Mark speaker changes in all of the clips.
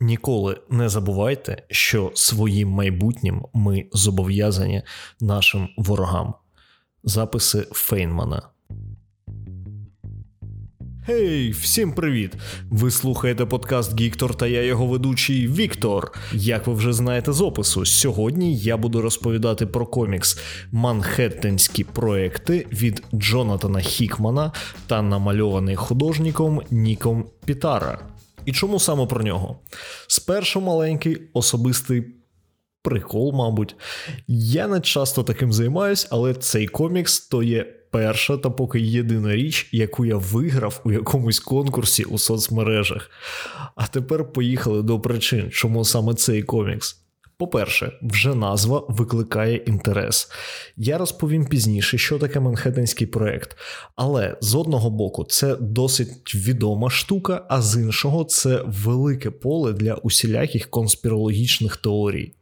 Speaker 1: Ніколи не забувайте, що своїм майбутнім ми зобов'язані нашим ворогам. Записи Фейнмана. Гей, всім привіт! Ви слухаєте подкаст Гіктор та я його ведучий Віктор. Як ви вже знаєте з опису, сьогодні я буду розповідати про комікс Манхеттенські проекти від Джонатана Хікмана та намальований художником Ніком Пітара. І чому саме про нього? Спершу маленький особистий прикол, мабуть. Я не часто таким займаюсь, але цей комікс то є перша та поки єдина річ, яку я виграв у якомусь конкурсі у соцмережах. А тепер поїхали до причин, чому саме цей комікс. По-перше, вже назва викликає інтерес. Я розповім пізніше, що таке Манхеттенський проект. Але з одного боку, це досить відома штука, а з іншого, це велике поле для усіляких конспірологічних теорій.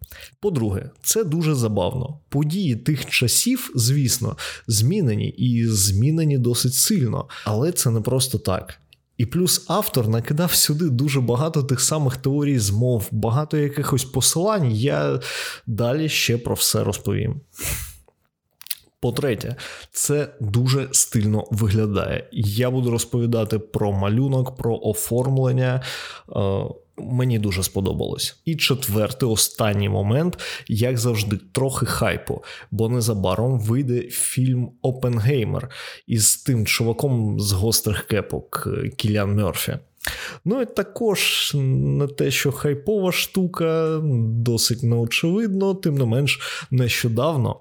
Speaker 1: По-друге, це дуже забавно. Події тих часів, звісно, змінені і змінені досить сильно, але це не просто так. І плюс автор накидав сюди дуже багато тих самих теорій змов, багато якихось посилань. Я далі ще про все розповім. По-третє, це дуже стильно виглядає. Я буду розповідати про малюнок, про оформлення. Е, Мені дуже сподобалось. І четвертий, останній момент, як завжди, трохи хайпу, бо незабаром вийде фільм Опенгеймер із тим чуваком з гострих кепок Кілян Мерфі. Ну і також не те, що хайпова штука, досить неочевидно, тим не менш, нещодавно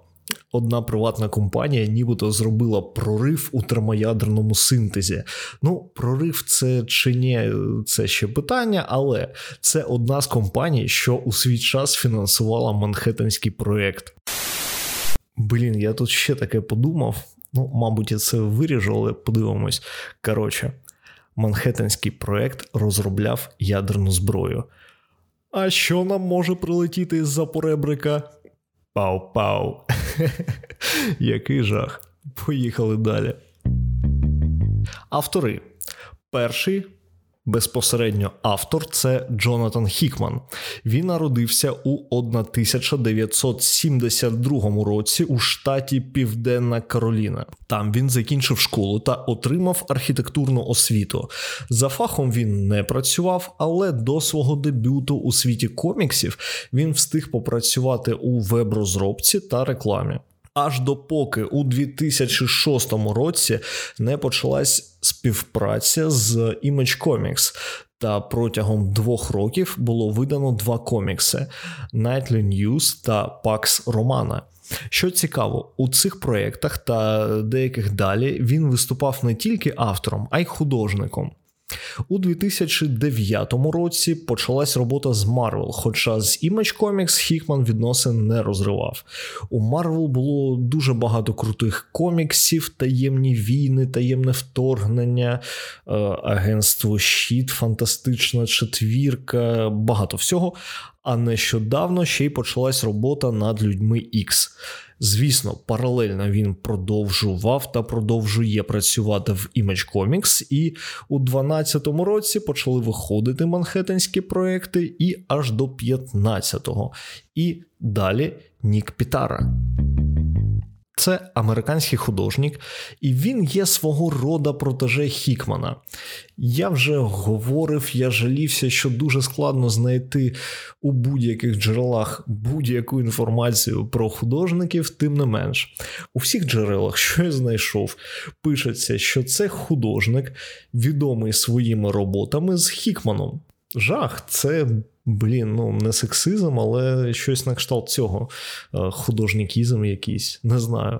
Speaker 1: одна приватна компанія нібито зробила прорив у термоядерному синтезі. Ну, прорив це чи ні, це ще питання, але це одна з компаній, що у свій час фінансувала Манхеттенський проєкт. Блін, я тут ще таке подумав. Ну, мабуть, я це виріжу, але подивимось. Коротше, Манхеттенський проєкт розробляв ядерну зброю. А що нам може прилетіти з-за поребрика? Пау-пау. Який жах. Поїхали далі. Автори. Перший безпосередньо автор це Джонатан Хікман. Він народився у 1972 році у штаті Південна Кароліна. Там він закінчив школу та отримав архітектурну освіту. За фахом він не працював, але до свого дебюту у світі коміксів він встиг попрацювати у веб-розробці та рекламі аж допоки у 2006 році не почалась співпраця з Image Comics. Та протягом двох років було видано два комікси: Nightly News та Pax Romana. Що цікаво, у цих проєктах та деяких далі він виступав не тільки автором, а й художником. У 2009 році почалась робота з Marvel, хоча з Image Comics Хікман відносин не розривав. У Marvel було дуже багато крутих коміксів, таємні війни, таємне вторгнення, е, агентство Щит, фантастична четвірка, багато всього. А нещодавно ще й почалась робота над людьми X. Звісно, паралельно він продовжував та продовжує працювати в Image Comics, і у 2012 році почали виходити манхеттенські проекти, і аж до 15-го. І далі Нік Пітара. Це американський художник, і він є свого рода протеже Хікмана. Я вже говорив, я жалівся, що дуже складно знайти у будь-яких джерелах будь-яку інформацію про художників, тим не менш. У всіх джерелах, що я знайшов, пишеться, що це художник, відомий своїми роботами з Хікманом. Жах, це Блін, ну не сексизм, але щось на кшталт цього. Е, художнікізм якийсь, не знаю.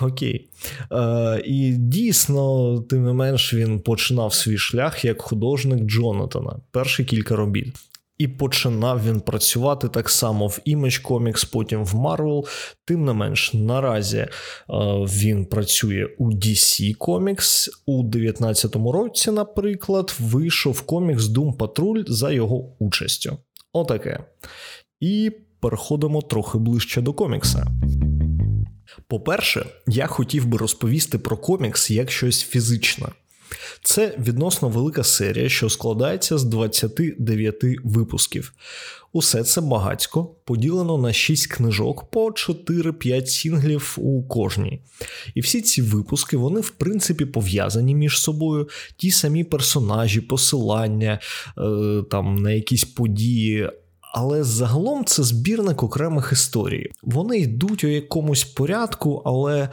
Speaker 1: Окей. Е, І дійсно, тим не менш, він починав свій шлях як художник Джонатана, перші кілька робіт. І починав він працювати так само в Image Comics, потім в Marvel. Тим не менш, наразі е, він працює у DC Comics. У 19-му році, наприклад, вийшов комікс Doom Patrol за його участю. Отаке. І переходимо трохи ближче до комікса. По-перше, я хотів би розповісти про комікс як щось фізичне. Це відносно велика серія, що складається з 29 випусків. Усе це багацько поділено на 6 книжок по 4-5 сінглів у кожній. І всі ці випуски, вони в принципі пов'язані між собою, ті самі персонажі, посилання е, там на якісь події. Але загалом це збірник окремих історій. Вони йдуть у якомусь порядку, але е,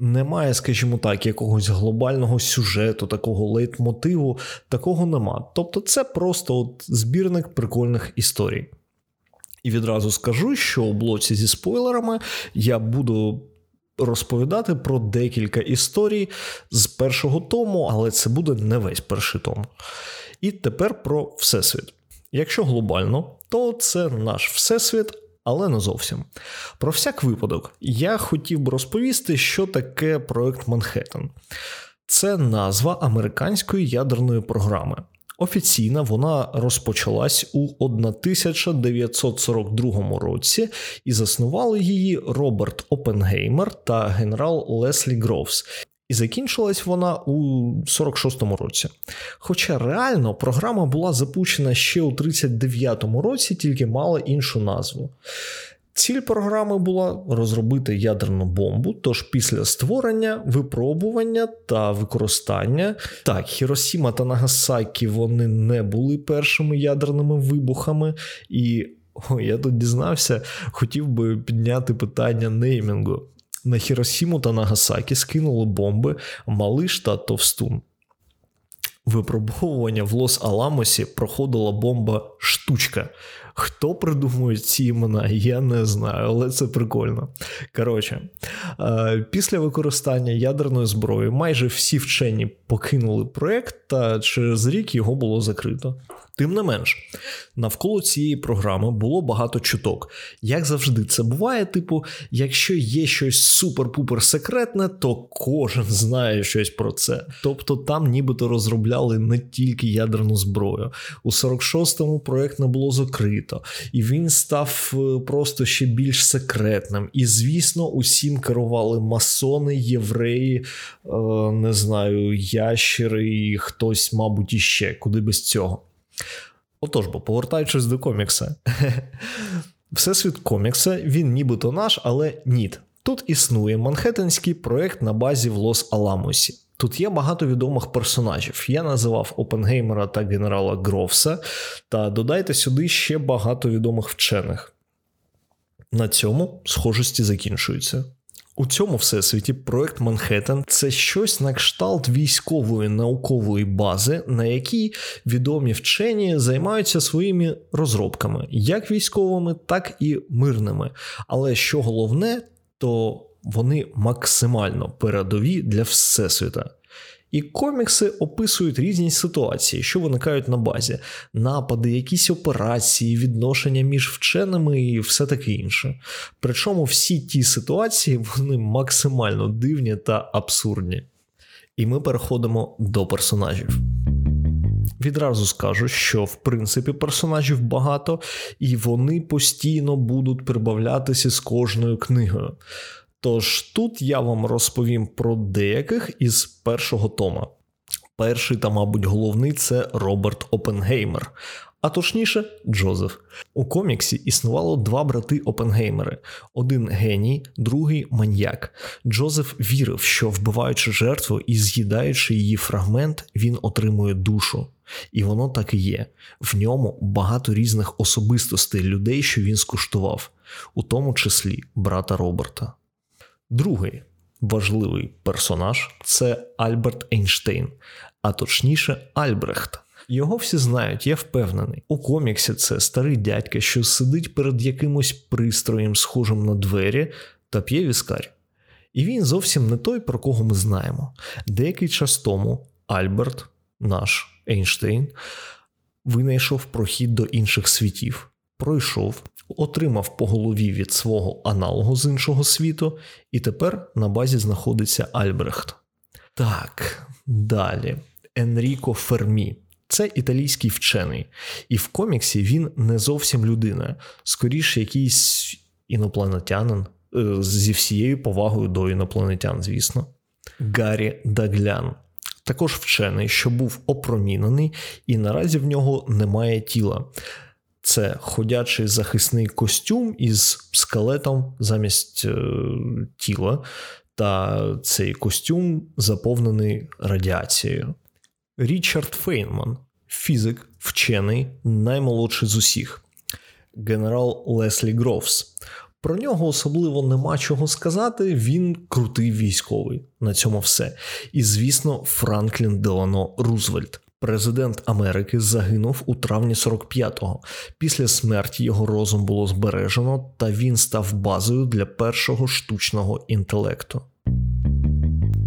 Speaker 1: немає, скажімо так, якогось глобального сюжету, такого лейтмотиву, такого нема. Тобто, це просто от збірник прикольних історій. І відразу скажу, що у блоці зі спойлерами я буду. Розповідати про декілька історій з першого тому, але це буде не весь перший том. І тепер про Всесвіт. Якщо глобально, то це наш Всесвіт, але не зовсім. Про всяк випадок, я хотів би розповісти, що таке проект Манхеттен. Це назва американської ядерної програми. Офіційно вона розпочалась у 1942 році і заснували її Роберт Опенгеймер та генерал Леслі Гровс. І закінчилась вона у 46-му році. Хоча реально програма була запущена ще у 39-му році, тільки мала іншу назву. Ціль програми була розробити ядерну бомбу, тож після створення, випробування та використання. Так, Хіросіма та Нагасакі вони не були першими ядерними вибухами, і о, я тут дізнався, хотів би підняти питання неймінгу. На Хіросіму та Нагасакі скинули бомби Малиш та Товстун. Випробовування в Лос-Аламосі проходила бомба штучка. Хто придумує ці імена, я не знаю, але це прикольно. Коротше, е, після використання ядерної зброї майже всі вчені покинули проект, та через рік його було закрито. Тим не менш, навколо цієї програми було багато чуток. Як завжди, це буває, типу, якщо є щось супер-пупер секретне, то кожен знає щось про це. Тобто там нібито розробляли не тільки ядерну зброю. У 46-му проект не було закрито, і він став е, просто ще більш секретним. І, звісно, усім керували масони, євреї, е, не знаю, ящери і хтось, мабуть, іще, куди без цього. Отож, бо повертаючись до комікса, всесвіт комікса, він нібито наш, але ніт. Тут існує манхеттенський проект на базі в Лос-Аламосі. Тут є багато відомих персонажів. Я називав Опенгеймера та генерала Гровса, та додайте сюди ще багато відомих вчених. На цьому схожості закінчуються. У цьому всесвіті проект Манхеттен це щось на кшталт військової наукової бази, на якій відомі вчені займаються своїми розробками, як військовими, так і мирними. Але що головне, то вони максимально передові для всесвіта. І комікси описують різні ситуації, що виникають на базі: напади, якісь операції, відношення між вченими і все таке інше. Причому всі ті ситуації вони максимально дивні та абсурдні. І ми переходимо до персонажів. Відразу скажу, що в принципі персонажів багато, і вони постійно будуть прибавлятися з кожною книгою. Тож тут я вам розповім про деяких із першого тома. Перший та, мабуть, головний це Роберт Опенгеймер, а точніше, Джозеф. У коміксі існувало два брати Опенгеймери: один геній, другий маньяк. Джозеф вірив, що вбиваючи жертву і з'їдаючи її фрагмент, він отримує душу. І воно так і є. В ньому багато різних особистостей людей, що він скуштував, у тому числі брата Роберта. Другий важливий персонаж це Альберт Ейнштейн, а точніше, Альбрехт. Його всі знають, я впевнений. У коміксі це старий дядька, що сидить перед якимось пристроєм, схожим на двері, та п'є віскарь. І він зовсім не той, про кого ми знаємо. Деякий час тому Альберт, наш Ейнштейн, винайшов прохід до інших світів, пройшов, отримав по голові від свого аналогу з іншого світу, і тепер на базі знаходиться Альбрехт. Так, далі. Енріко Фермі. Це італійський вчений, і в коміксі він не зовсім людина, скоріше якийсь інопланетянин е, зі всією повагою до інопланетян, звісно. Гаррі Даглян. також вчений, що був опромінений, і наразі в нього немає тіла. Це ходячий захисний костюм із скелетом замість е, тіла, та цей костюм заповнений радіацією. Річард Фейнман, фізик, вчений, наймолодший з усіх, генерал Леслі Грофс. Про нього особливо нема чого сказати. Він крутий військовий. На цьому все. І звісно, Франклін Делано Рузвельт. Президент Америки загинув у травні 45-го. Після смерті його розум було збережено, та він став базою для першого штучного інтелекту.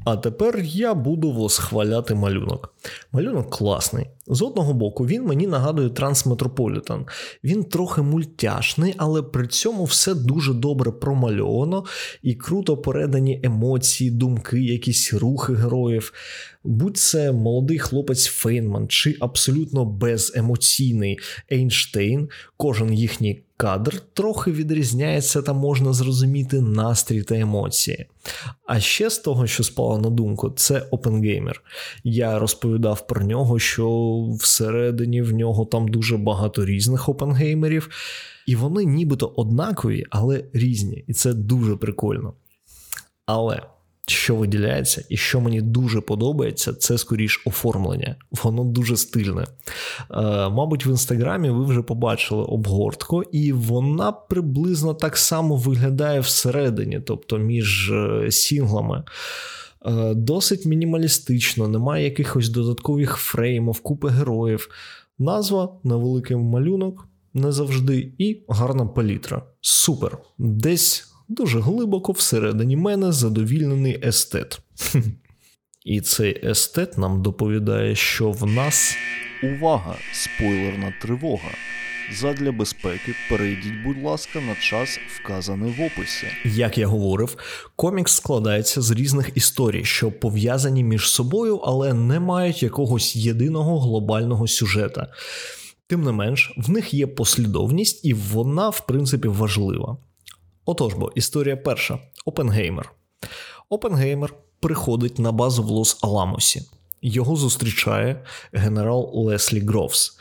Speaker 1: А тепер я буду восхваляти малюнок. Малюнок класний. З одного боку, він мені нагадує Трансметрополітан. Він трохи мультяшний, але при цьому все дуже добре промальовано і круто передані емоції, думки, якісь рухи героїв. Будь це молодий хлопець Фейнман чи абсолютно беземоційний Ейнштейн, кожен їхній кадр трохи відрізняється та можна зрозуміти настрій та емоції. А ще з того, що спало на думку, це Опенгеймер. Я розповідав про нього, що всередині в нього там дуже багато різних опенгеймерів, і вони нібито однакові, але різні. І це дуже прикольно. Але що виділяється, і що мені дуже подобається, це скоріш оформлення. Воно дуже стильне. Е, Мабуть, в інстаграмі ви вже побачили обгортку, і вона приблизно так само виглядає всередині, тобто між е, сінглами. Е, Досить мінімалістично, немає якихось додаткових фреймів, купи героїв. Назва невеликий малюнок не завжди, і гарна палітра. Супер. Десь дуже глибоко всередині мене задовільнений естет. І цей естет нам доповідає, що в нас
Speaker 2: Увага! Спойлерна тривога. Задля безпеки перейдіть, будь ласка, на час, вказаний в описі.
Speaker 1: Як я говорив, комікс складається з різних історій, що пов'язані між собою, але не мають якогось єдиного глобального сюжета. Тим не менш, в них є послідовність, і вона, в принципі, важлива. Отож бо, історія перша: Опенгеймер. Опенгеймер приходить на базу в Лос-Аламосі. Його зустрічає генерал Леслі Гровс.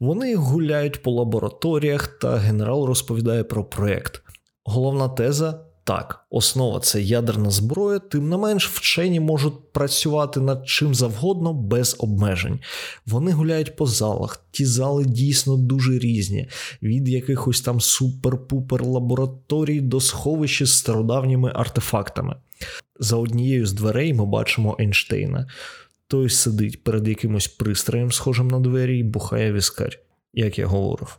Speaker 1: Вони гуляють по лабораторіях, та генерал розповідає про проект. Головна теза так, основа це ядерна зброя, тим не менш, вчені можуть працювати над чим завгодно без обмежень. Вони гуляють по залах. Ті зали дійсно дуже різні, від якихось там супер-пупер лабораторій до сховища з стародавніми артефактами. За однією з дверей ми бачимо Ейнштейна. Той сидить перед якимось пристроєм, схожим на двері, і бухає віскарь, як я говорив.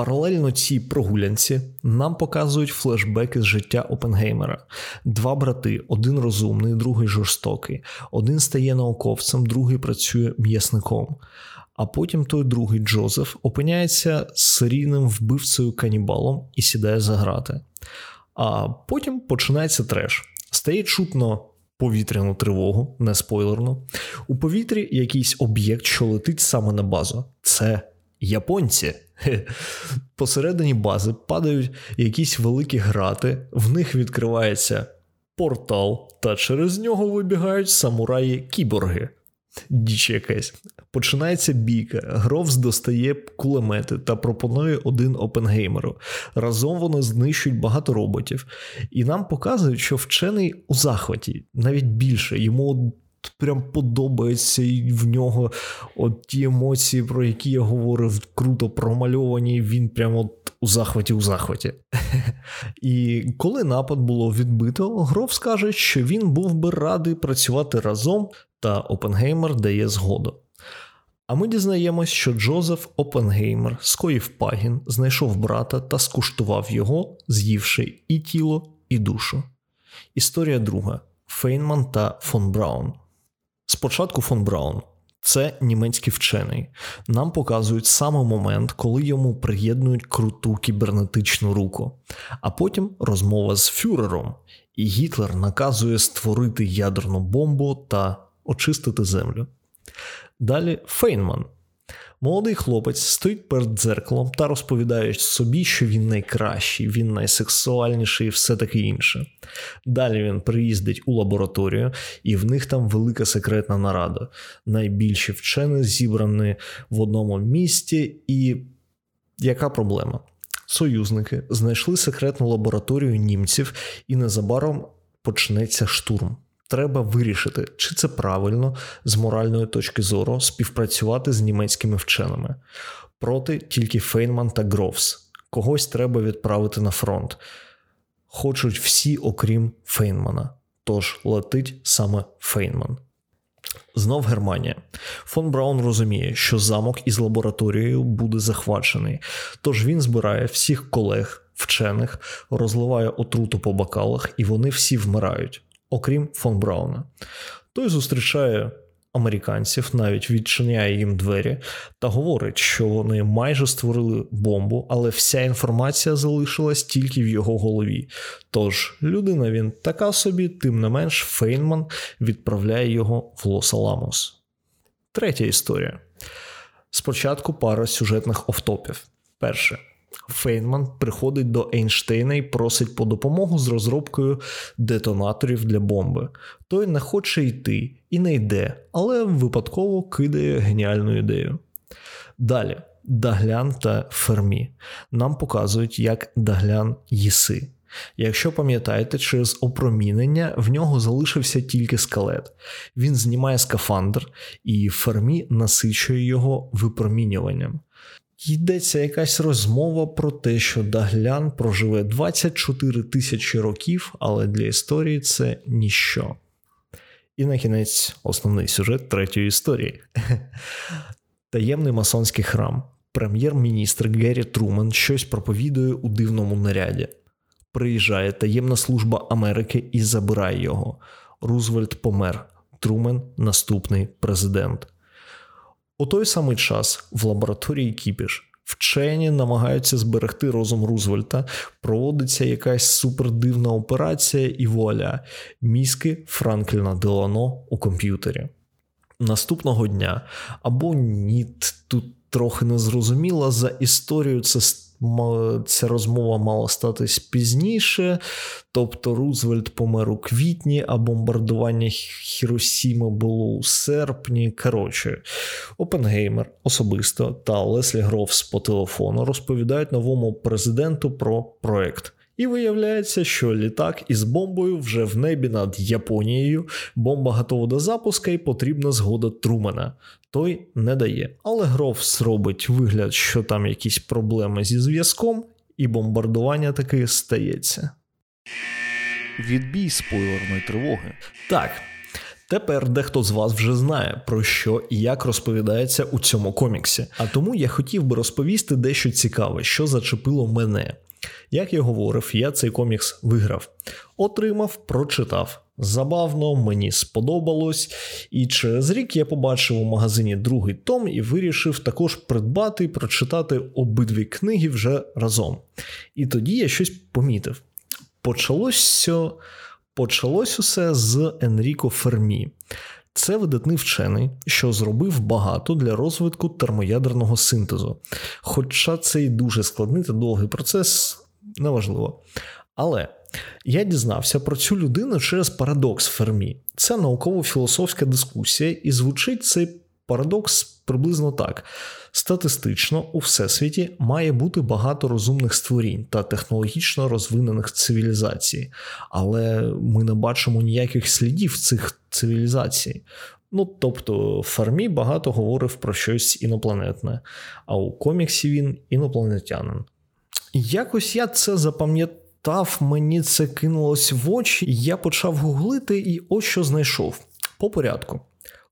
Speaker 1: Паралельно цій прогулянці нам показують флешбеки з життя Опенгеймера. Два брати, один розумний, другий жорстокий. Один стає науковцем, другий працює м'ясником. А потім той другий Джозеф опиняється серійним вбивцею канібалом і сідає за грати. А потім починається треш. Стає чутно повітряну тривогу, не спойлерно. У повітрі якийсь об'єкт, що летить саме на базу. Це японці. Посередині бази падають якісь великі грати, в них відкривається портал, та через нього вибігають самураї-кіборги. Діч якась. Починається бійка. Гровс достає кулемети та пропонує один опенгеймеру. Разом вони знищують багато роботів. І нам показують, що вчений у захваті, навіть більше. Йому прям подобається і в нього от ті емоції, про які я говорив, круто промальовані. Він прямо от у захваті у захваті. І коли напад було відбито, Гровс каже, що він був би радий працювати разом, та Опенгеймер дає згоду. А ми дізнаємось, що Джозеф Опенгеймер скоїв побіг, знайшов брата та скуштував його, з'ївши і тіло, і душу. Історія друга: Фейнман та фон Браун. Спочатку фон Браун. Це німецький вчений. Нам показують саме момент, коли йому приєднують круту кібернетичну руку, а потім розмова з фюрером, і Гітлер наказує створити ядерну бомбу та очистити землю. Далі Фейнман. Молодий хлопець стоїть перед дзеркалом та розповідає собі, що він найкращий, він найсексуальніший і все таке інше. Далі він приїздить у лабораторію, і в них там велика секретна нарада. Найбільші вчені зібрані в одному місті, і яка проблема? Союзники знайшли секретну лабораторію німців, і незабаром почнеться штурм. Треба вирішити, чи це правильно з моральної точки зору співпрацювати з німецькими вченими. Проти тільки Фейнман та Грофс. Когось треба відправити на фронт. Хочуть всі, окрім Фейнмана. Тож летить саме Фейнман. Знов Германія. Фон Браун розуміє, що замок із лабораторією буде захвачений, тож він збирає всіх колег, вчених, розливає отруту по бокалах, і вони всі вмирають, окрім фон Брауна. Той зустрічає американців, навіть відчиняє їм двері та говорить, що вони майже створили бомбу, але вся інформація залишилась тільки в його голові. Тож людина він така собі, тим не менш, Фейнман відправляє його в Лос-Аламос. Третя історія. Спочатку пара сюжетних offtop-ів. Перше. Фейнман приходить до Ейнштейна і просить по допомогу з розробкою детонаторів для бомби. Той не хоче йти і не йде, але випадково кидає геніальну ідею. Далі Даглян та Фермі нам показують, як Даглян їсть. Якщо пам'ятаєте, через опромінення в нього залишився тільки скелет. Він знімає скафандр, і Фермі насичує його випромінюванням. Йдеться якась розмова про те, що Даглян проживе 24 тисячі років, але для історії це ніщо. І на кінець основний сюжет третьої історії. Таємний масонський храм. Прем'єр-міністр Геррі Труман щось проповідує у дивному наряді. Приїжджає таємна служба Америки і забирає його. Рузвельт помер. Трумен наступний президент. У той самий час в лабораторії Кіпіш вчені намагаються зберегти розум Рузвельта, проводиться якась супердивна операція і вуаля мізки Франкліна Делано у комп'ютері. Наступного дня або ні, тут трохи незрозуміло за історію це ця розмова мала статись пізніше, тобто Рузвельт помер у квітні, а бомбардування Хіросіми було у серпні. Коротше, Опенгеймер особисто та Леслі Гровс по телефону розповідають новому президенту про проект. І виявляється, що літак із бомбою вже в небі над Японією, бомба готова до запуска і потрібна згода Трумена. Той не дає. Але Гровс робить вигляд, що там якісь проблеми зі зв'язком, і бомбардування таки стається.
Speaker 2: Відбій спойлерної тривоги.
Speaker 1: Так. Тепер дехто з вас вже знає, про що і як розповідається у цьому коміксі. А тому я хотів би розповісти дещо цікаве, що зачепило мене. Як я говорив, я цей комікс виграв, отримав, прочитав. Забавно, мені сподобалось, і через рік я побачив у магазині другий том і вирішив також придбати і прочитати обидві книги вже разом. І тоді я щось помітив. Почалось почалось усе з Енріко Фермі. Це видатний вчений, що зробив багато для розвитку термоядерного синтезу. Хоча цей дуже складний та довгий процес неважливо. Але я дізнався про цю людину через парадокс Фермі. Це науково-філософська дискусія, і звучить цей парадокс приблизно так: статистично у всесвіті має бути багато розумних створінь та технологічно розвинених цивілізацій, але ми не бачимо ніяких слідів цих цивілізацій. Ну, тобто, Фармі багато говорив про щось інопланетне, а у коміксі він інопланетянин. Якось я це запам'ятав, мені це кинулось в очі, я почав гуглити, і ось що знайшов. По порядку.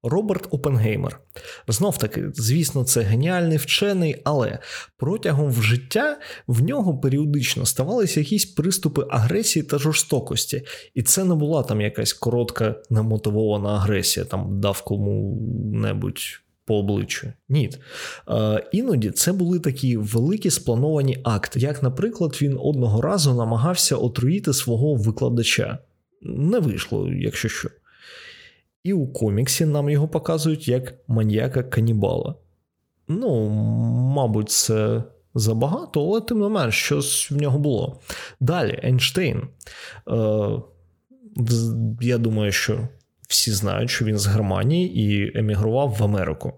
Speaker 1: Роберт Опенгеймер. Знов таки, звісно, це геніальний вчений, але протягом життя в нього періодично ставалися якісь приступи агресії та жорстокості. І це не була там якась коротка немотивована агресія, там дав кому-небудь по обличчю. Ні. Е, Іноді це були такі великі сплановані акти, як, наприклад, він одного разу намагався отруїти свого викладача. Не вийшло, якщо що. І у коміксі нам його показують як маньяка канібала. Ну, мабуть, це забагато, але тим не менш, щось в нього було. Далі, Ейнштейн. Е, Я думаю, що всі знають, що він з Германії і емігрував в Америку.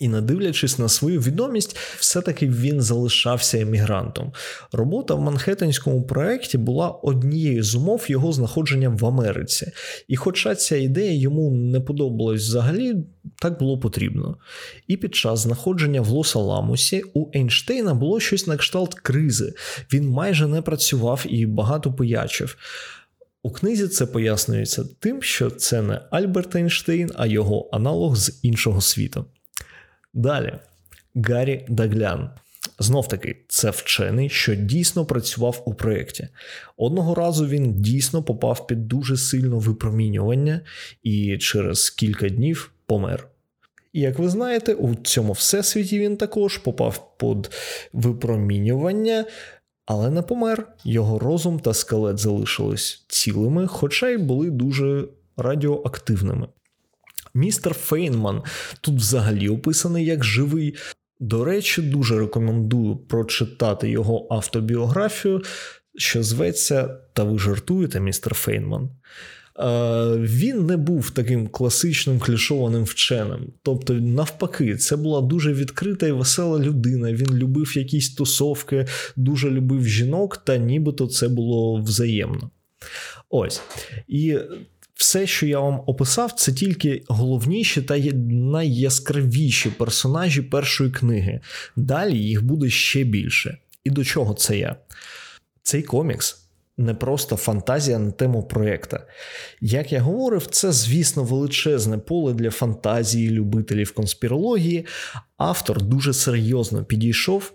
Speaker 1: І, не дивлячись на свою відомість, все-таки він залишався емігрантом. Робота в Манхеттенському проєкті була однією з умов його знаходження в Америці. І, хоча ця ідея йому не подобалась взагалі, так було потрібно. І під час знаходження в Лос-Аламусі у Ейнштейна було щось на кшталт кризи. Він майже не працював і багато поячив. У книзі це пояснюється тим, що це не Альберт Ейнштейн, а його аналог з іншого світу. Далі Гаррі Даглян. Знов таки, це вчений, що дійсно працював у проєкті. Одного разу він дійсно попав під дуже сильне випромінювання і через кілька днів помер. І як ви знаєте, у цьому всесвіті він також попав під випромінювання, але не помер. Його розум та скелет залишились цілими, хоча й були дуже радіоактивними. Містер Фейнман тут взагалі описаний як живий. До речі, дуже рекомендую прочитати його автобіографію, що зветься Та ви жартуєте, містер Фейнман. Е, він не був таким класичним клішованим вченим. Тобто, навпаки, це була дуже відкрита і весела людина. Він любив якісь тусовки, дуже любив жінок, та нібито це було взаємно. Ось. І все, що я вам описав, це тільки головніші та найяскравіші персонажі першої книги. Далі їх буде ще більше. І до чого це я? Цей комікс. Не просто фантазія на тему проєкта. Як я говорив, це, звісно, величезне поле для фантазії любителів конспірології. Автор дуже серйозно підійшов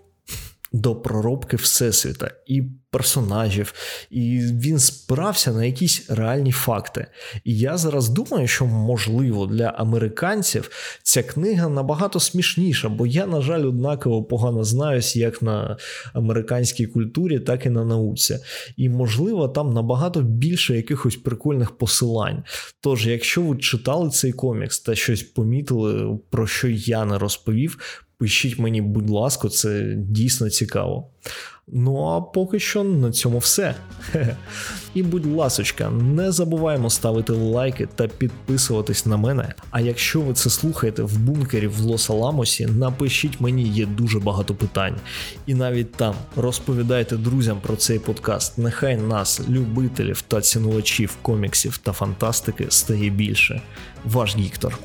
Speaker 1: до проробки Всесвіта і персонажів, і він спирався на якісь реальні факти. І я зараз думаю, що можливо для американців ця книга набагато смішніша, бо я, на жаль, однаково погано знаюсь як на американській культурі, так і на науці. І, можливо, там набагато більше якихось прикольних посилань. Тож, якщо ви читали цей комікс та щось помітили, про що я не розповів. Пишіть мені, будь ласка, це дійсно цікаво. Ну а поки що на цьому все. І будь ласочка, не забуваємо ставити лайки та підписуватись на мене. А якщо ви це слухаєте в бункері в Лос-Аламосі, напишіть мені, є дуже багато питань. І навіть там розповідайте друзям про цей подкаст. Нехай нас, любителів та цінувачів коміксів та фантастики, стає більше. Ваш Віктор.